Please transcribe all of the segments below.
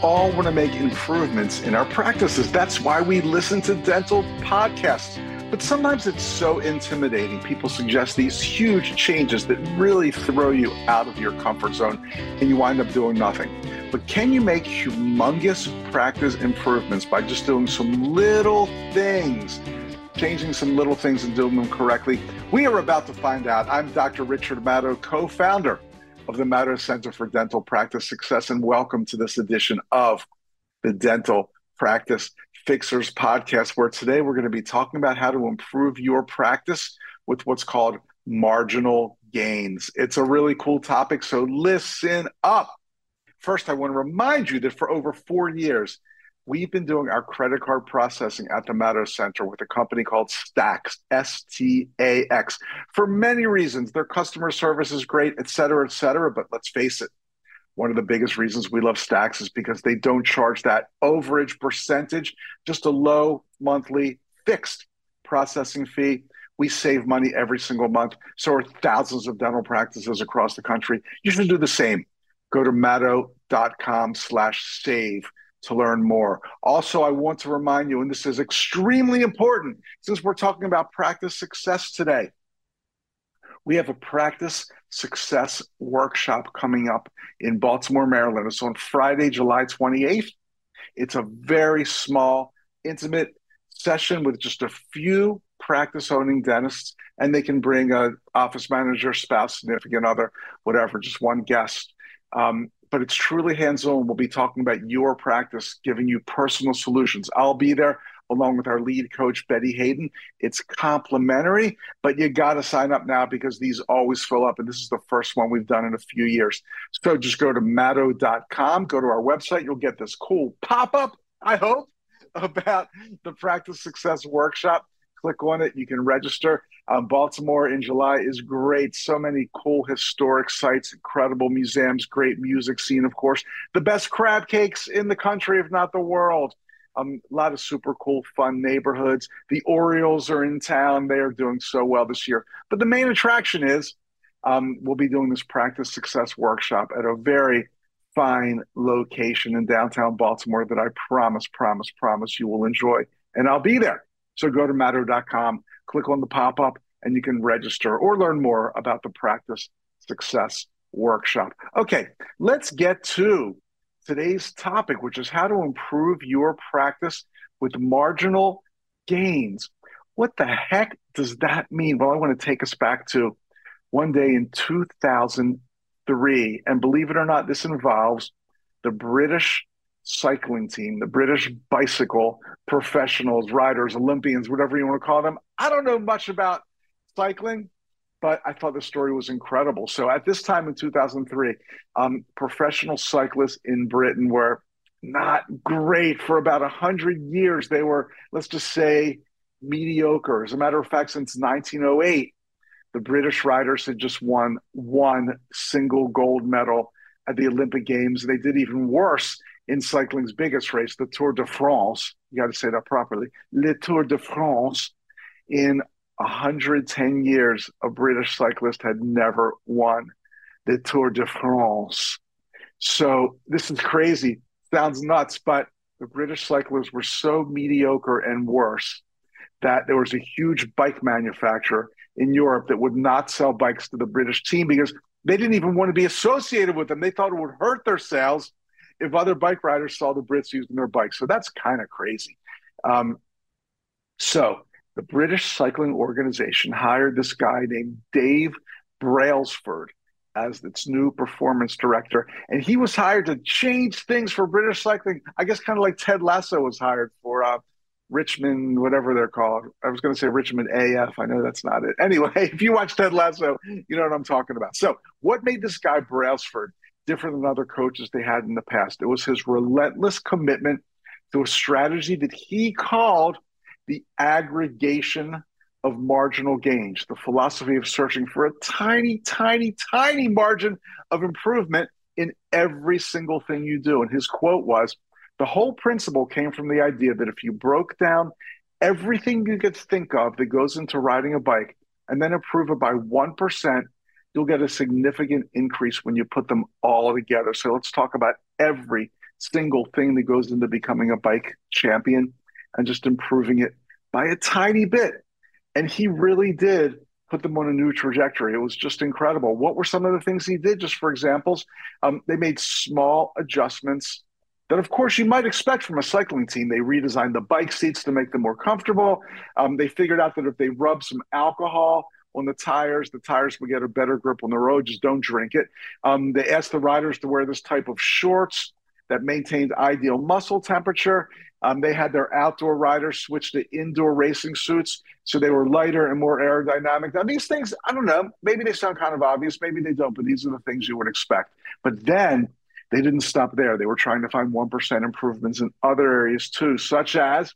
All want to make improvements in our practices. That's why we listen to dental podcasts. But sometimes it's so intimidating. People suggest these huge changes that really throw you out of your comfort zone and you wind up doing nothing. But can you make humongous practice improvements by just doing some little things? Changing some little things and doing them correctly. We are about to find out. I'm Dr. Richard Madow, co founder of the Madow Center for Dental Practice Success, and welcome to this edition of the Dental Practice Fixers podcast, where today we're going to be talking about how to improve your practice with what's called marginal gains. It's a really cool topic, so listen up. First, I want to remind you that for over four years, we've been doing our credit card processing at the Madow Center with a company called Stax, S T A X. For many reasons, their customer service is great, et cetera, et cetera. But let's face it, one of the biggest reasons we love Stax is because they don't charge that overage percentage, just a low monthly fixed processing fee. We save money every single month. So are thousands of dental practices across the country. You should do the same. Go to madow.com slash save to learn more. Also, I want to remind you, and this is extremely important since we're talking about practice success today. We have a practice success workshop coming up in Baltimore, Maryland. It's on Friday, July 28th. It's a very small, intimate session with just a few practice owning dentists, and they can bring a office manager, spouse, significant other, whatever, just one guest. Um, but it's truly hands on. We'll be talking about your practice, giving you personal solutions. I'll be there along with our lead coach, Betty Hayden. It's complimentary, but you got to sign up now because these always fill up. And this is the first one we've done in a few years. So just go to madow.com, go to our website. You'll get this cool pop up, I hope, about the Practice Success Workshop. Click on it. You can register. Um, Baltimore in July is great. So many cool historic sites, incredible museums, great music scene, of course. The best crab cakes in the country, if not the world. Um, a lot of super cool, fun neighborhoods. The Orioles are in town. They are doing so well this year. But the main attraction is um, we'll be doing this practice success workshop at a very fine location in downtown Baltimore that I promise, promise, promise you will enjoy. And I'll be there. So go to madow.com, click on the pop up, and you can register or learn more about the Practice Success Workshop. Okay, let's get to today's topic, which is how to improve your practice with marginal gains. What the heck does that mean? Well, I want to take us back to one day in 2003. And believe it or not, this involves the British cycling team, the British bicycle professionals, riders, Olympians, whatever you want to call them. I don't know much about cycling, but I thought the story was incredible. So at this time in 2003, um, professional cyclists in Britain were not great for about 100 years. They were, let's just say, mediocre. As a matter of fact, since 1908, the British riders had just won one single gold medal at the Olympic Games. They did even worse in cycling's biggest race, the Tour de France. You got to say that properly. Le Tour de France. In 110 years, a British cyclist had never won the Tour de France. So this is crazy. Sounds nuts, but the British cyclists were so mediocre and worse that there was a huge bike manufacturer in Europe that would not sell bikes to the British team because they didn't even want to be associated with them. They thought it would hurt their sales if other bike riders saw the Brits using their bikes. So that's kind of crazy. Um, so the British Cycling Organization hired this guy named Dave Brailsford as its new performance director. And he was hired to change things for British cycling. I guess kind of like Ted Lasso was hired for uh, Richmond, whatever they're called. I was going to say Richmond AF. I know that's not it. Anyway, if you watch Ted Lasso, you know what I'm talking about. So, what made this guy Brailsford different than other coaches they had in the past. It was his relentless commitment to a strategy that he called the aggregation of marginal gains, the philosophy of searching for a tiny, tiny, tiny margin of improvement in every single thing you do. And his quote was the whole principle came from the idea that if you broke down everything you could think of that goes into riding a bike and then improve it by 1%, you'll get a significant increase when you put them all together. So let's talk about every single thing that goes into becoming a bike champion and just improving it by a tiny bit. And he really did put them on a new trajectory. It was just incredible. What were some of the things he did? Just for examples, um, they made small adjustments that, of course, you might expect from a cycling team. They redesigned the bike seats to make them more comfortable. Um, they figured out that if they rub some alcohol on the tires, the tires will get a better grip on the road. Just don't drink it. Um, they asked the riders to wear this type of shorts that maintained ideal muscle temperature. Um, they had their outdoor riders switch to indoor racing suits, so they were lighter and more aerodynamic. Now, these things, I don't know, maybe they sound kind of obvious, maybe they don't, but these are the things you would expect. But then they didn't stop there. They were trying to find 1% improvements in other areas too, such as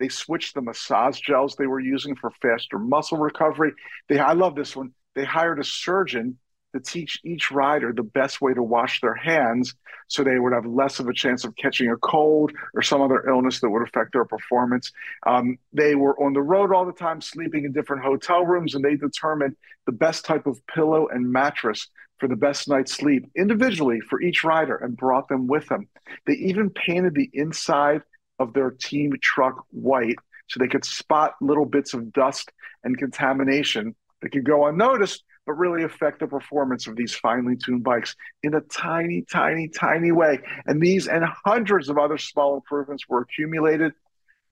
they switched the massage gels they were using for faster muscle recovery. They, I love this one. They hired a surgeon to teach each rider the best way to wash their hands so they would have less of a chance of catching a cold or some other illness that would affect their performance. Um, they were on the road all the time, sleeping in different hotel rooms, and they determined the best type of pillow and mattress for the best night's sleep individually for each rider and brought them with them. They even painted the inside of their team truck white so they could spot little bits of dust and contamination that could go unnoticed but really affect the performance of these finely tuned bikes in a tiny, tiny, tiny way. And these and hundreds of other small improvements were accumulated.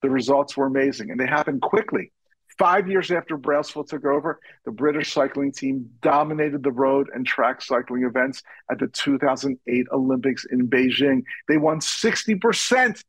The results were amazing and they happened quickly. Five years after Brailsford took over, the British cycling team dominated the road and track cycling events at the 2008 Olympics in Beijing. They won 60%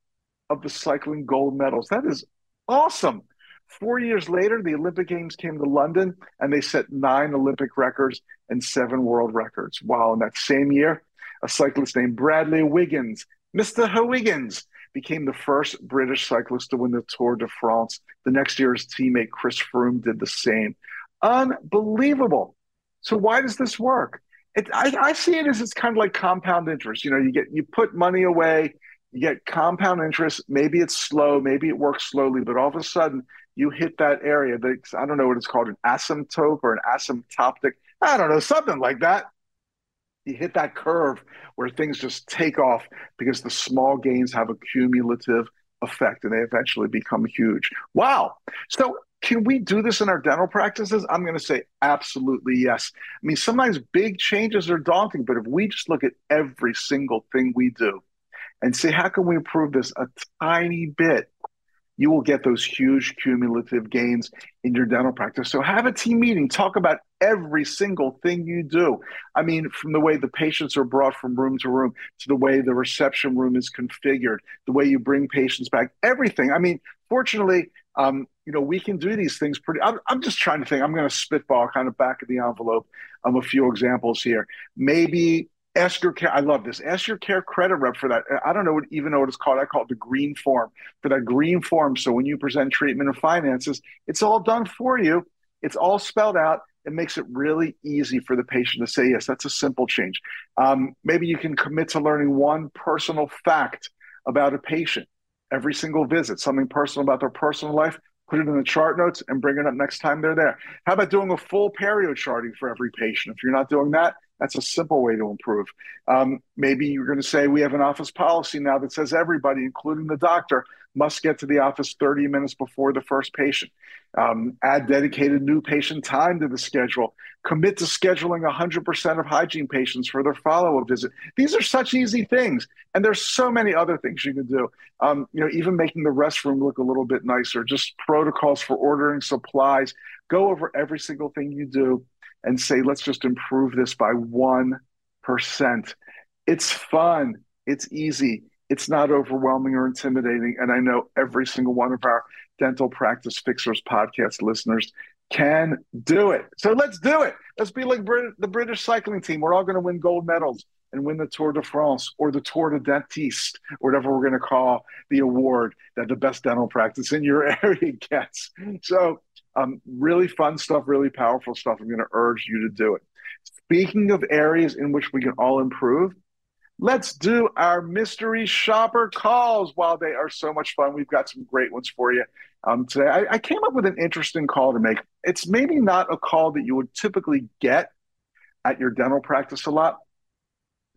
of the cycling gold medals. That is awesome. Four years later, the Olympic Games came to London and they set nine Olympic records and seven world records. Wow. In that same year, a cyclist named Bradley Wiggins, Mr. Wiggins, became the first British cyclist to win the Tour de France. The next year, his teammate Chris Froome did the same. Unbelievable. So why does this work? It, I, I see it as it's kind of like compound interest. You know, you get you put money away, you get compound interest. Maybe it's slow, maybe it works slowly, but all of a sudden you hit that area I don't know what it's called, an asymptote or an asymptotic, I don't know, something like that. You hit that curve where things just take off because the small gains have a cumulative effect and they eventually become huge. Wow. So can we do this in our dental practices? I'm going to say absolutely yes. I mean, sometimes big changes are daunting, but if we just look at every single thing we do and say, how can we improve this a tiny bit? you will get those huge cumulative gains in your dental practice. So have a team meeting, talk about every single thing you do. I mean, from the way the patients are brought from room to room to the way the reception room is configured, the way you bring patients back, everything. I mean, fortunately, um, you know, we can do these things pretty. I'm, I'm just trying to think. I'm going to spitball kind of back of the envelope of a few examples here. Maybe ask your care. I love this. Ask your care credit rep for that. I don't know what, even know what it's called. I call it the green form for that green form. So when you present treatment and finances, it's all done for you. It's all spelled out. It makes it really easy for the patient to say yes. That's a simple change. Um, maybe you can commit to learning one personal fact about a patient every single visit, something personal about their personal life. Put it in the chart notes and bring it up next time they're there. How about doing a full perio charting for every patient? If you're not doing that, that's a simple way to improve. Um, maybe you're going to say we have an office policy now that says everybody, including the doctor, must get to the office 30 minutes before the first patient. Um, add dedicated new patient time to the schedule. Commit to scheduling 100% of hygiene patients for their follow-up visit. These are such easy things, and there's so many other things you can do. Um, you know, even making the restroom look a little bit nicer. Just protocols for ordering supplies. Go over every single thing you do and say, let's just improve this by 1%. It's fun, it's easy, it's not overwhelming or intimidating. And I know every single one of our Dental Practice Fixers podcast listeners can do it. So let's do it. Let's be like Brit- the British cycling team. We're all going to win gold medals and win the Tour de France or the Tour de Dentiste, whatever we're going to call the award that the best dental practice in your area gets. So, um, really fun stuff, really powerful stuff. I'm going to urge you to do it. Speaking of areas in which we can all improve, let's do our mystery shopper calls while they are so much fun. We've got some great ones for you um, today. I, I came up with an interesting call to make. It's maybe not a call that you would typically get at your dental practice a lot,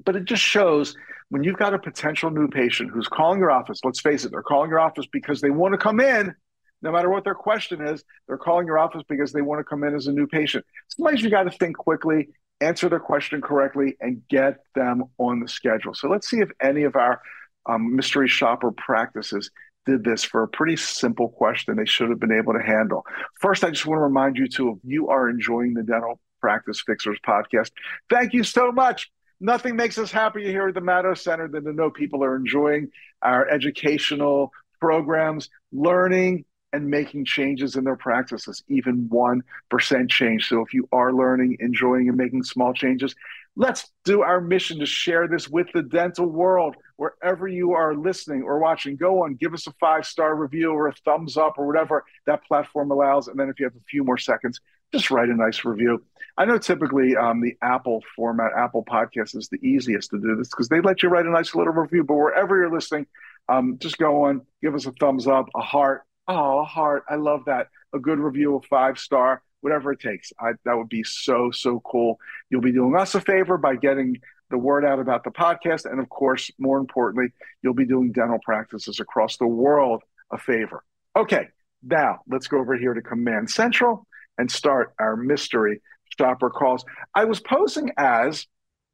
but it just shows when you've got a potential new patient who's calling your office, let's face it, they're calling your office because they want to come in, no matter what their question is, they're calling your office because they want to come in as a new patient. Sometimes you got to think quickly, answer their question correctly, and get them on the schedule. So let's see if any of our um, mystery shopper practices did this for a pretty simple question they should have been able to handle. First, I just want to remind you too, if you are enjoying the Dental Practice Fixers podcast, thank you so much. Nothing makes us happier here at the Madow Center than to know people are enjoying our educational programs, learning, and making changes in their practices, even 1% change. So if you are learning, enjoying, and making small changes, let's do our mission to share this with the dental world. Wherever you are listening or watching, go on, give us a five star review or a thumbs up or whatever that platform allows. And then if you have a few more seconds, just write a nice review. I know typically um, the Apple format, Apple Podcast is the easiest to do this because they let you write a nice little review. But wherever you're listening, um, just go on, give us a thumbs up, a heart. Oh, heart. I love that. A good review, a five star, whatever it takes. I, that would be so, so cool. You'll be doing us a favor by getting the word out about the podcast. And of course, more importantly, you'll be doing dental practices across the world a favor. Okay, now let's go over here to Command Central and start our mystery shopper calls. I was posing as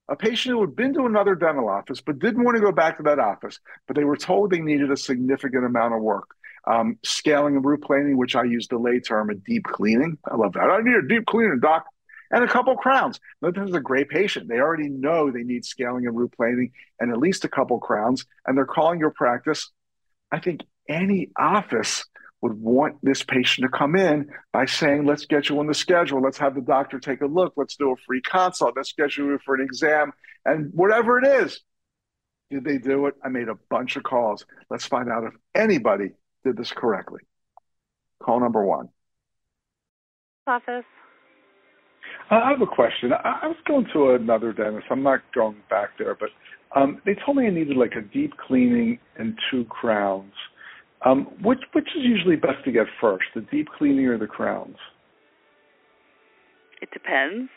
a patient who had been to another dental office but didn't want to go back to that office, but they were told they needed a significant amount of work. Um, scaling and root planing, which I use the lay term a deep cleaning. I love that. I need a deep cleaning, doc. And a couple crowns. This is a great patient. They already know they need scaling and root planing and at least a couple crowns, and they're calling your practice. I think any office would want this patient to come in by saying, let's get you on the schedule. Let's have the doctor take a look. Let's do a free consult. Let's schedule you for an exam. And whatever it is, did they do it? I made a bunch of calls. Let's find out if anybody did this correctly. Call number one. Office. I have a question. I was going to another dentist. I'm not going back there, but um, they told me I needed like a deep cleaning and two crowns. Um, which which is usually best to get first, the deep cleaning or the crowns? It depends.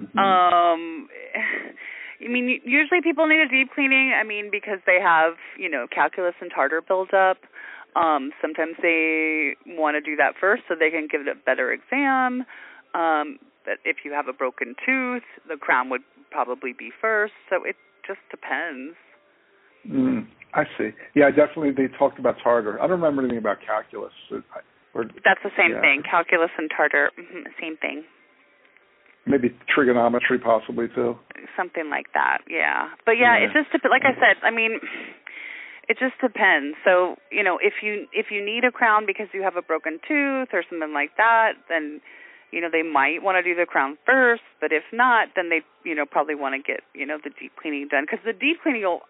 mm-hmm. Um, I mean, usually people need a deep cleaning. I mean, because they have you know calculus and tartar buildup. Um, sometimes they want to do that first so they can give it a better exam. Um, but if you have a broken tooth, the crown would probably be first. So it just depends. Mm. I see. Yeah, definitely. They talked about tartar. I don't remember anything about calculus. Or, That's the same yeah. thing. Calculus and tartar, mm-hmm, same thing. Maybe trigonometry, possibly too. Something like that. Yeah, but yeah, yeah. it just like I said. I mean, it just depends. So you know, if you if you need a crown because you have a broken tooth or something like that, then you know they might want to do the crown first. But if not, then they you know probably want to get you know the deep cleaning done because the deep cleaning will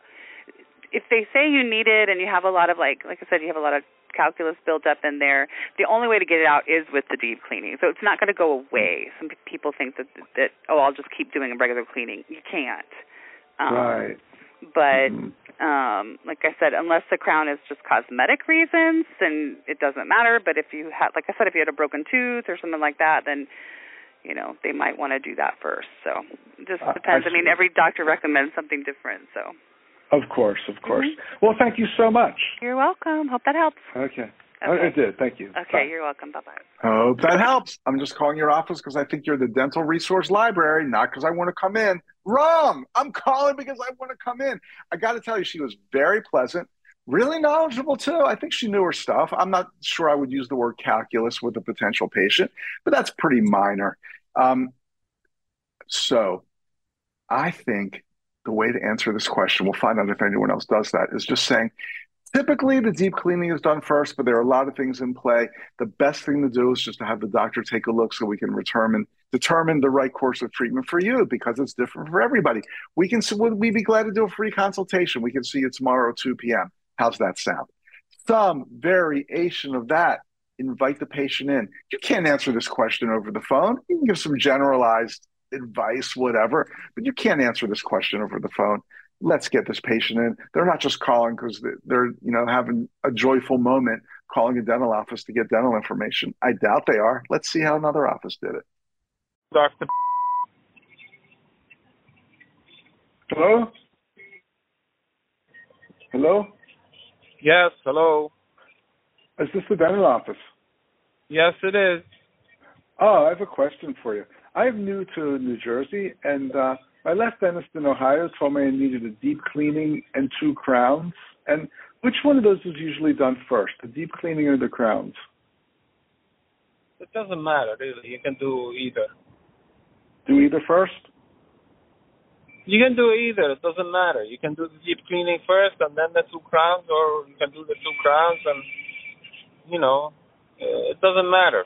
if they say you need it and you have a lot of like like I said you have a lot of calculus built up in there, the only way to get it out is with the deep cleaning. So it's not going to go away. Some people think that that oh I'll just keep doing a regular cleaning. You can't. Um, right. But mm-hmm. um like I said, unless the crown is just cosmetic reasons, then it doesn't matter. But if you had like I said, if you had a broken tooth or something like that, then you know they might want to do that first. So it just depends. I, I, I mean, every doctor recommends something different. So. Of course, of course. Mm-hmm. Well, thank you so much. You're welcome. Hope that helps. Okay. Okay. It did. Thank you. Okay, Bye. you're welcome. Bye bye. Hope that helps. I'm just calling your office because I think you're the dental resource library, not because I want to come in. Wrong. I'm calling because I want to come in. I got to tell you, she was very pleasant, really knowledgeable too. I think she knew her stuff. I'm not sure I would use the word calculus with a potential patient, but that's pretty minor. Um, so I think the way to answer this question, we'll find out if anyone else does that, is just saying typically the deep cleaning is done first, but there are a lot of things in play. The best thing to do is just to have the doctor take a look so we can determine determine the right course of treatment for you because it's different for everybody. We can would we be glad to do a free consultation? We can see you tomorrow 2 p.m. How's that sound? Some variation of that. Invite the patient in. You can't answer this question over the phone. You can give some generalized advice, whatever, but you can't answer this question over the phone. Let's get this patient in. They're not just calling because they're, you know, having a joyful moment calling a dental office to get dental information. I doubt they are. Let's see how another office did it. Dr. Hello? Hello? Yes, hello. Is this the dental office? Yes, it is. Oh, I have a question for you. I'm new to New Jersey, and uh, my last dentist in Ohio told me I needed a deep cleaning and two crowns. And which one of those is usually done first, the deep cleaning or the crowns? It doesn't matter, really. You can do either. Do either first? You can do either. It doesn't matter. You can do the deep cleaning first and then the two crowns, or you can do the two crowns and, you know, it doesn't matter.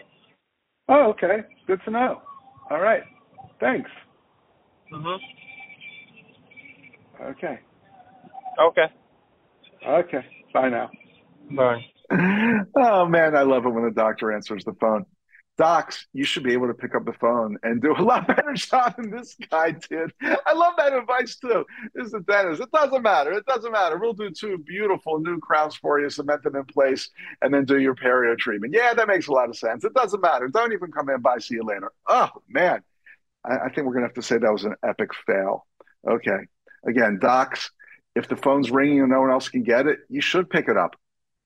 Oh, okay. Good to know. All right. Thanks. Mhm. Okay. Okay. Okay. Bye now. Bye. oh man, I love it when the doctor answers the phone. Docs, you should be able to pick up the phone and do a lot better job than this guy did. I love that advice too. This is the dentist. It doesn't matter. It doesn't matter. We'll do two beautiful new crowns for you, cement them in place, and then do your perio treatment. Yeah, that makes a lot of sense. It doesn't matter. Don't even come in. by. See you later. Oh man, I, I think we're gonna have to say that was an epic fail. Okay. Again, docs, if the phone's ringing and no one else can get it, you should pick it up.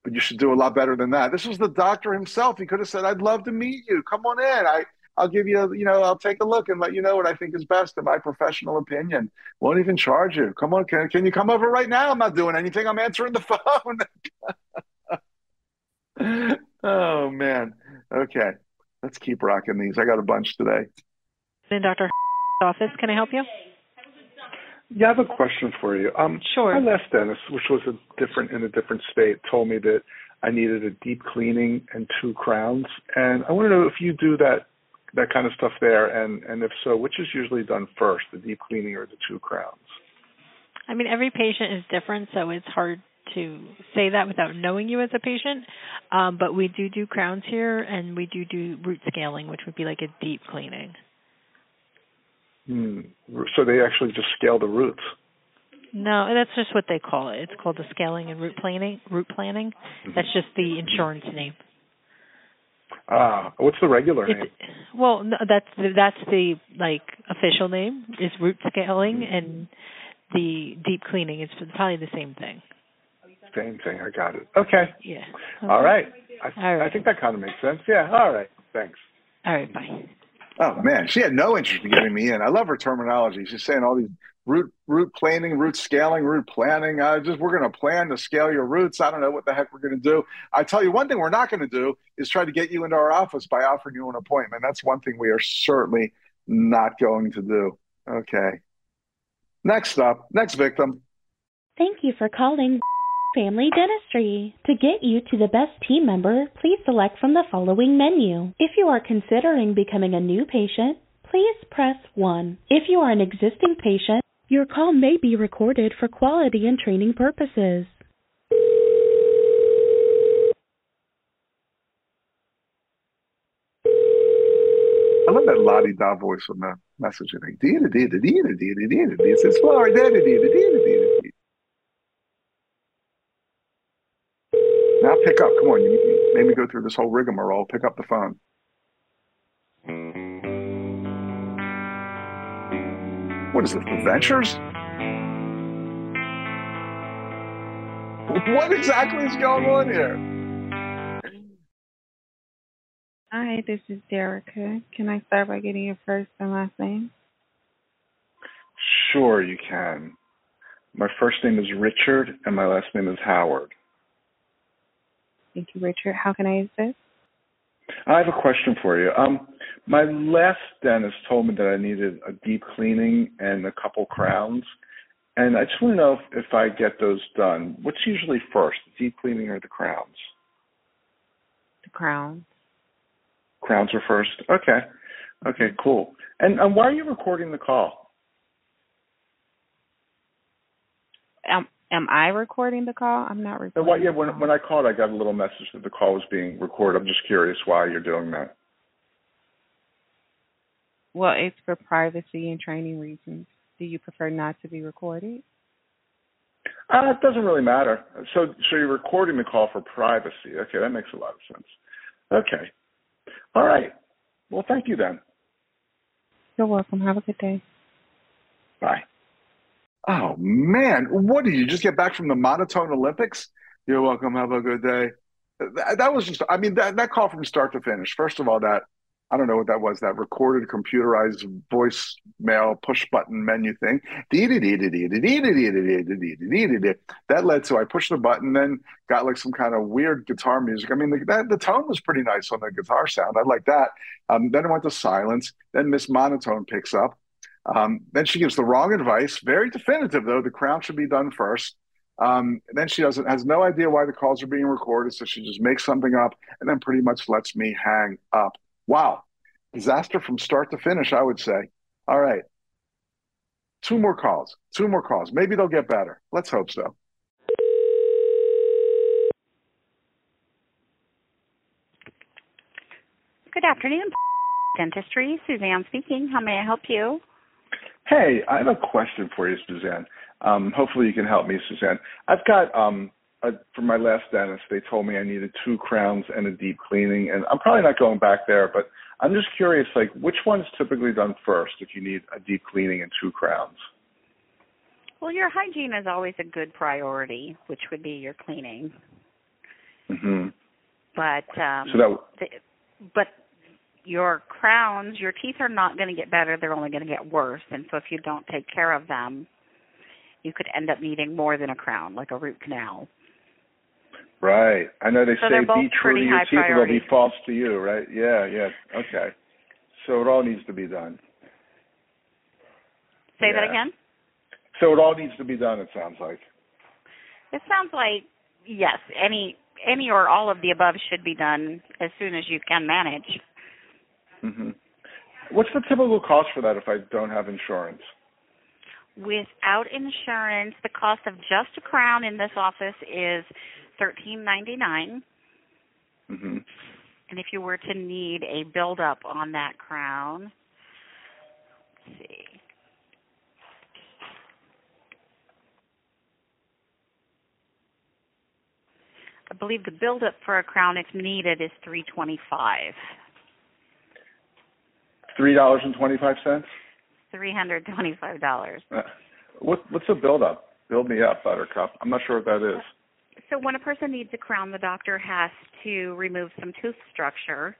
But you should do a lot better than that. This was the doctor himself. He could have said, "I'd love to meet you. Come on in. I I'll give you, you know, I'll take a look and let you know what I think is best in my professional opinion. Won't even charge you. Come on, can, can you come over right now? I'm not doing anything. I'm answering the phone. oh man. Okay. Let's keep rocking these. I got a bunch today. In Dr. office, can I help you? Yeah, I have a question for you. Um, sure. My last dentist, which was a different in a different state, told me that I needed a deep cleaning and two crowns, and I want to know if you do that that kind of stuff there, and and if so, which is usually done first, the deep cleaning or the two crowns? I mean, every patient is different, so it's hard to say that without knowing you as a patient. Um, but we do do crowns here, and we do do root scaling, which would be like a deep cleaning. Hmm. So they actually just scale the roots. No, that's just what they call it. It's called the scaling and root planning. Root planning. Mm-hmm. That's just the insurance name. Ah, uh, what's the regular it's, name? Well, no, that's the, that's the like official name is root scaling, mm-hmm. and the deep cleaning is probably the same thing. Same thing. I got it. Okay. Yeah. Okay. All right. I, All right. I think that kind of makes sense. Yeah. All right. Thanks. All right. Bye. Oh man, she had no interest in getting me in. I love her terminology. She's saying all these root root planning, root scaling, root planning. I just we're going to plan to scale your roots. I don't know what the heck we're going to do. I tell you one thing we're not going to do is try to get you into our office by offering you an appointment. That's one thing we are certainly not going to do. Okay. Next up, next victim. Thank you for calling Family Dentistry. To get you to the best team member, please select from the following menu. If you are considering becoming a new patient, please press 1. If you are an existing patient, your call may be recorded for quality and training purposes. I love that di da voice on the messaging. Like, dee da dee da dee da dee da dee da dee. It's slower. Now pick up. Come on. You made me go through this whole rigmarole. Pick up the phone. What is this, the Ventures? What exactly is going on here? Hi, this is Derica. Can I start by getting your first and last name? Sure, you can. My first name is Richard, and my last name is Howard. Thank you, Richard. How can I assist? I have a question for you. Um, my last dentist told me that I needed a deep cleaning and a couple crowns, and I just want to know if, if I get those done. What's usually first, the deep cleaning or the crowns? The crowns. Crowns are first. Okay. Okay, cool. And, and why are you recording the call? Am am I recording the call? I'm not recording. Well, yeah, when when I called, I got a little message that the call was being recorded. I'm just curious why you're doing that. Well, it's for privacy and training reasons. Do you prefer not to be recorded? Uh, it doesn't really matter. So, so you're recording the call for privacy. Okay, that makes a lot of sense. Okay. All right. Well, thank you then. You're welcome. Have a good day. Bye. Oh man, what did you just get back from the monotone Olympics? You're welcome. Have a good day. That, that was just, I mean, that, that call from start to finish. First of all, that I don't know what that was, that recorded computerized voicemail push button menu thing. That led to I pushed the button, then got like some kind of weird guitar music. I mean, the, that, the tone was pretty nice on the guitar sound. I like that. Um, then it went to silence. Then Miss Monotone picks up. Um, then she gives the wrong advice. Very definitive, though. The crown should be done first. Um, then she doesn't has no idea why the calls are being recorded, so she just makes something up and then pretty much lets me hang up. Wow. Disaster from start to finish, I would say. All right. Two more calls. Two more calls. Maybe they'll get better. Let's hope so. Good afternoon, Dentistry. Suzanne speaking. How may I help you? Hey, I have a question for you, Suzanne. Um, hopefully, you can help me, Suzanne. I've got um, a, from my last dentist. They told me I needed two crowns and a deep cleaning, and I'm probably not going back there. But I'm just curious, like, which one's typically done first if you need a deep cleaning and two crowns? Well, your hygiene is always a good priority, which would be your cleaning. Mm-hmm. But um, so that, the, but your crowns, your teeth are not going to get better; they're only going to get worse. And so, if you don't take care of them, you could end up needing more than a crown, like a root canal. Right. I know they so say be true to your teeth or they'll be false to you, right? Yeah, yeah. Okay. So it all needs to be done. Say that again. So it all needs to be done, it sounds like. It sounds like yes, any any or all of the above should be done as soon as you can manage. Hmm What's the typical cost for that if I don't have insurance? Without insurance, the cost of just a crown in this office is thirteen ninety nine. hmm And if you were to need a build up on that crown, let's see. I believe the build up for a crown if needed is three twenty five. Three dollars and twenty five cents. Three hundred twenty five dollars. Uh, what what's a build up? Build me up, Buttercup. I'm not sure what that is. So when a person needs a crown, the doctor has to remove some tooth structure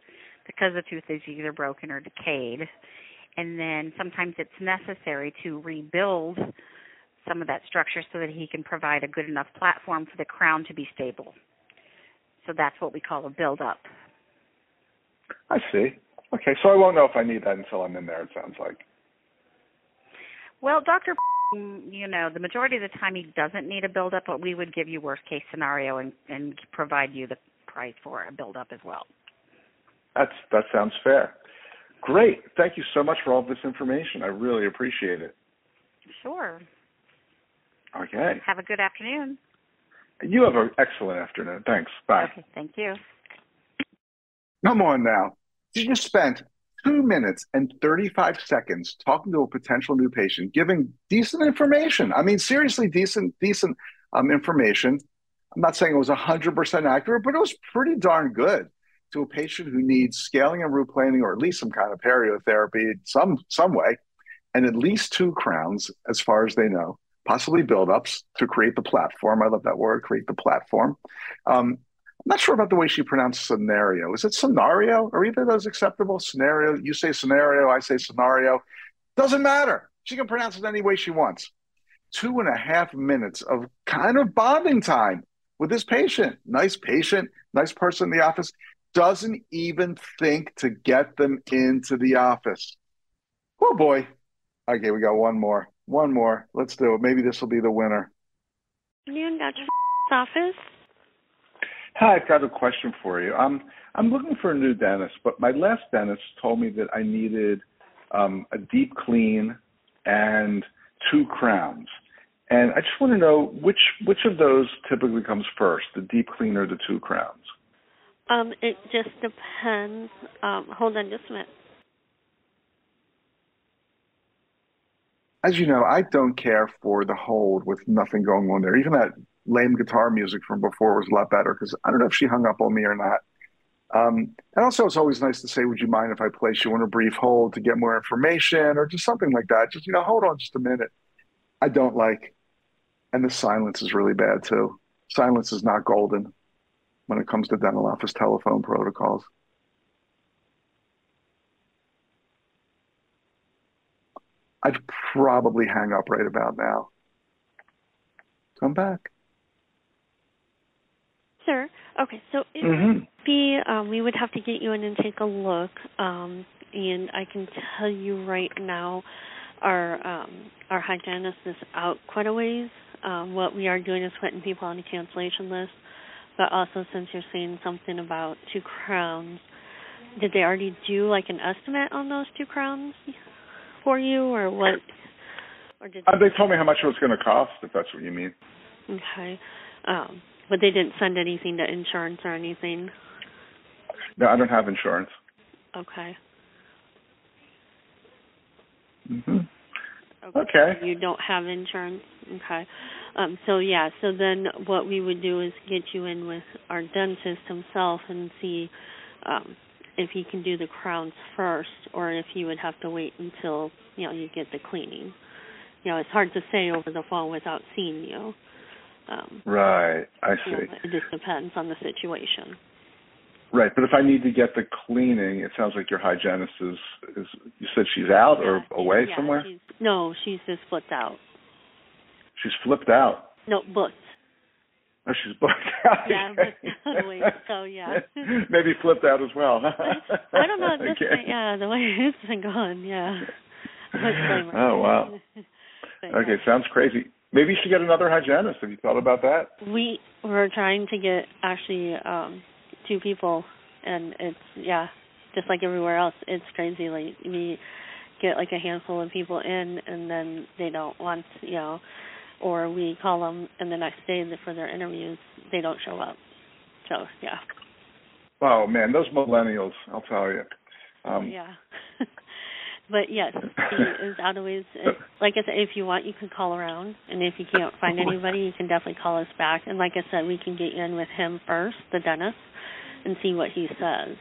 because the tooth is either broken or decayed. And then sometimes it's necessary to rebuild some of that structure so that he can provide a good enough platform for the crown to be stable. So that's what we call a build up. I see. Okay, so I won't know if I need that until I'm in there. It sounds like. Well, Dr. You know, the majority of the time he doesn't need a build up, but we would give you worst case scenario and, and provide you the price for a build up as well. That's that sounds fair. Great. Thank you so much for all this information. I really appreciate it. Sure. Okay. Have a good afternoon. You have an excellent afternoon. Thanks. Bye. Okay, thank you. Come on now. You just spent two minutes and 35 seconds talking to a potential new patient, giving decent information. I mean, seriously, decent, decent um, information. I'm not saying it was 100% accurate, but it was pretty darn good to a patient who needs scaling and root planing or at least some kind of periotherapy some some way, and at least two crowns, as far as they know, possibly buildups to create the platform. I love that word, create the platform. Um, I'm not sure about the way she pronounced scenario. Is it scenario? Are either of those acceptable? Scenario. You say scenario, I say scenario. Doesn't matter. She can pronounce it any way she wants. Two and a half minutes of kind of bonding time with this patient. Nice patient, nice person in the office. Doesn't even think to get them into the office. Oh boy. Okay, we got one more. One more. Let's do it. Maybe this will be the winner. Afternoon, Dr. office. Hi, I've got a question for you. Um, I'm looking for a new dentist, but my last dentist told me that I needed um, a deep clean and two crowns. And I just want to know which which of those typically comes first, the deep clean or the two crowns? Um, it just depends. Um, hold on just a minute. As you know, I don't care for the hold with nothing going on there. Even that lame guitar music from before was a lot better because I don't know if she hung up on me or not. Um, and also, it's always nice to say, "Would you mind if I place you on a brief hold to get more information or just something like that?" Just you know, hold on just a minute. I don't like, and the silence is really bad too. Silence is not golden when it comes to dental office telephone protocols. I'd probably hang up right about now. Come back. Sir, okay, so it mm-hmm. would be, um, we would have to get you in and take a look. Um, and I can tell you right now, our um, our hygienist is out quite a ways. Um, what we are doing is putting people on the cancellation list. But also, since you're saying something about two crowns, did they already do like an estimate on those two crowns for you, or what? Or did uh, they told me how much it was going to cost, if that's what you mean. Okay, um, but they didn't send anything to insurance or anything. No, I don't have insurance. Okay. Mhm. Okay. Okay. You don't have insurance. Okay. Um, so yeah, so then what we would do is get you in with our dentist himself and see um, if he can do the crowns first, or if you would have to wait until you know you get the cleaning. You know, it's hard to say over the phone without seeing you. Um, right, I see. You know, it just depends on the situation. Right, but if I need to get the cleaning, it sounds like your hygienist is is. You said she's out yeah, or away yeah, somewhere. She's, no, she's just flipped out. She's flipped out. No, booked. Oh, she's booked out. Yeah, away. So yeah. Maybe flipped out as well. I don't know. This okay. yeah, the way it's been going, yeah. oh wow. But, Okay, yeah. sounds crazy. Maybe you should get another hygienist. Have you thought about that? We were trying to get actually um two people, and it's yeah, just like everywhere else, it's crazy. Like we get like a handful of people in, and then they don't want you know, or we call them, and the next day for their interviews they don't show up. So yeah. Oh man, those millennials, I'll tell you. Um, yeah. But yes, he is out of ways. If, like I said, if you want, you can call around, and if you can't find anybody, you can definitely call us back. And like I said, we can get you in with him first, the dentist, and see what he says.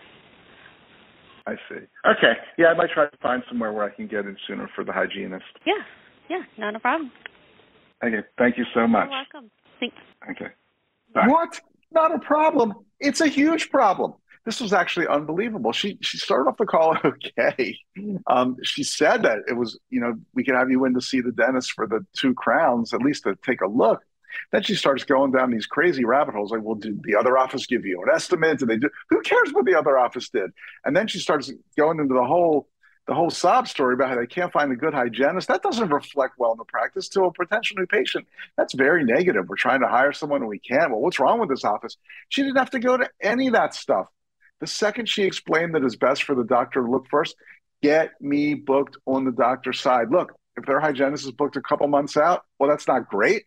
I see. Okay. Yeah, I might try to find somewhere where I can get in sooner for the hygienist. Yeah, yeah, not a problem. Okay. Thank you so much. You're welcome. Thanks. Okay. Bye. What? Not a problem. It's a huge problem. This was actually unbelievable. She she started off the call okay. Um, she said that it was, you know, we could have you in to see the dentist for the two crowns, at least to take a look. Then she starts going down these crazy rabbit holes. Like, well, did the other office give you an estimate? Did they do? Who cares what the other office did? And then she starts going into the whole the whole sob story about how they can't find a good hygienist. That doesn't reflect well in the practice to a potential new patient. That's very negative. We're trying to hire someone and we can't. Well, what's wrong with this office? She didn't have to go to any of that stuff. The second she explained that it's best for the doctor to look first, get me booked on the doctor's side. Look, if their hygienist is booked a couple months out, well, that's not great.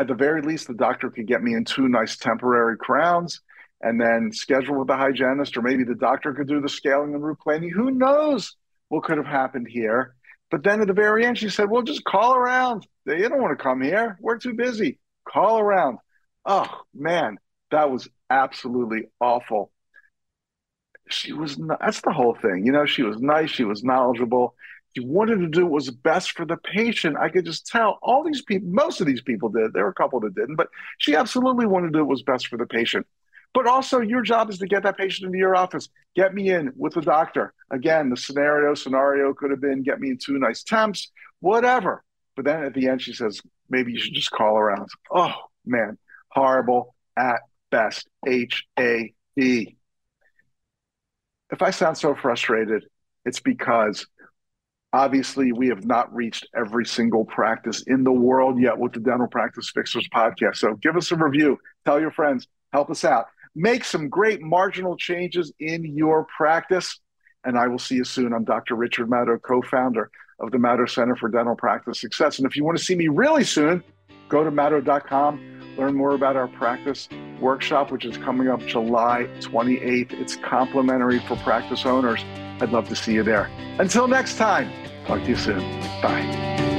At the very least, the doctor could get me in two nice temporary crowns and then schedule with the hygienist, or maybe the doctor could do the scaling and root planing. Who knows what could have happened here? But then at the very end, she said, Well, just call around. They don't want to come here. We're too busy. Call around. Oh, man, that was absolutely awful. She was, that's the whole thing. You know, she was nice. She was knowledgeable. She wanted to do what was best for the patient. I could just tell all these people, most of these people did. There were a couple that didn't, but she absolutely wanted to do what was best for the patient. But also, your job is to get that patient into your office. Get me in with the doctor. Again, the scenario scenario could have been get me in two nice temps, whatever. But then at the end, she says, maybe you should just call around. Oh, man, horrible at best. H A D. If I sound so frustrated, it's because obviously we have not reached every single practice in the world yet with the Dental Practice Fixers podcast. So give us a review, tell your friends, help us out. make some great marginal changes in your practice. And I will see you soon. I'm Dr. Richard Madow, co founder of the Madow Center for Dental Practice Success. And if you want to see me really soon, go to madow.com, learn more about our practice workshop, which is coming up July 28th. It's complimentary for practice owners. I'd love to see you there. Until next time, talk to you soon. Bye.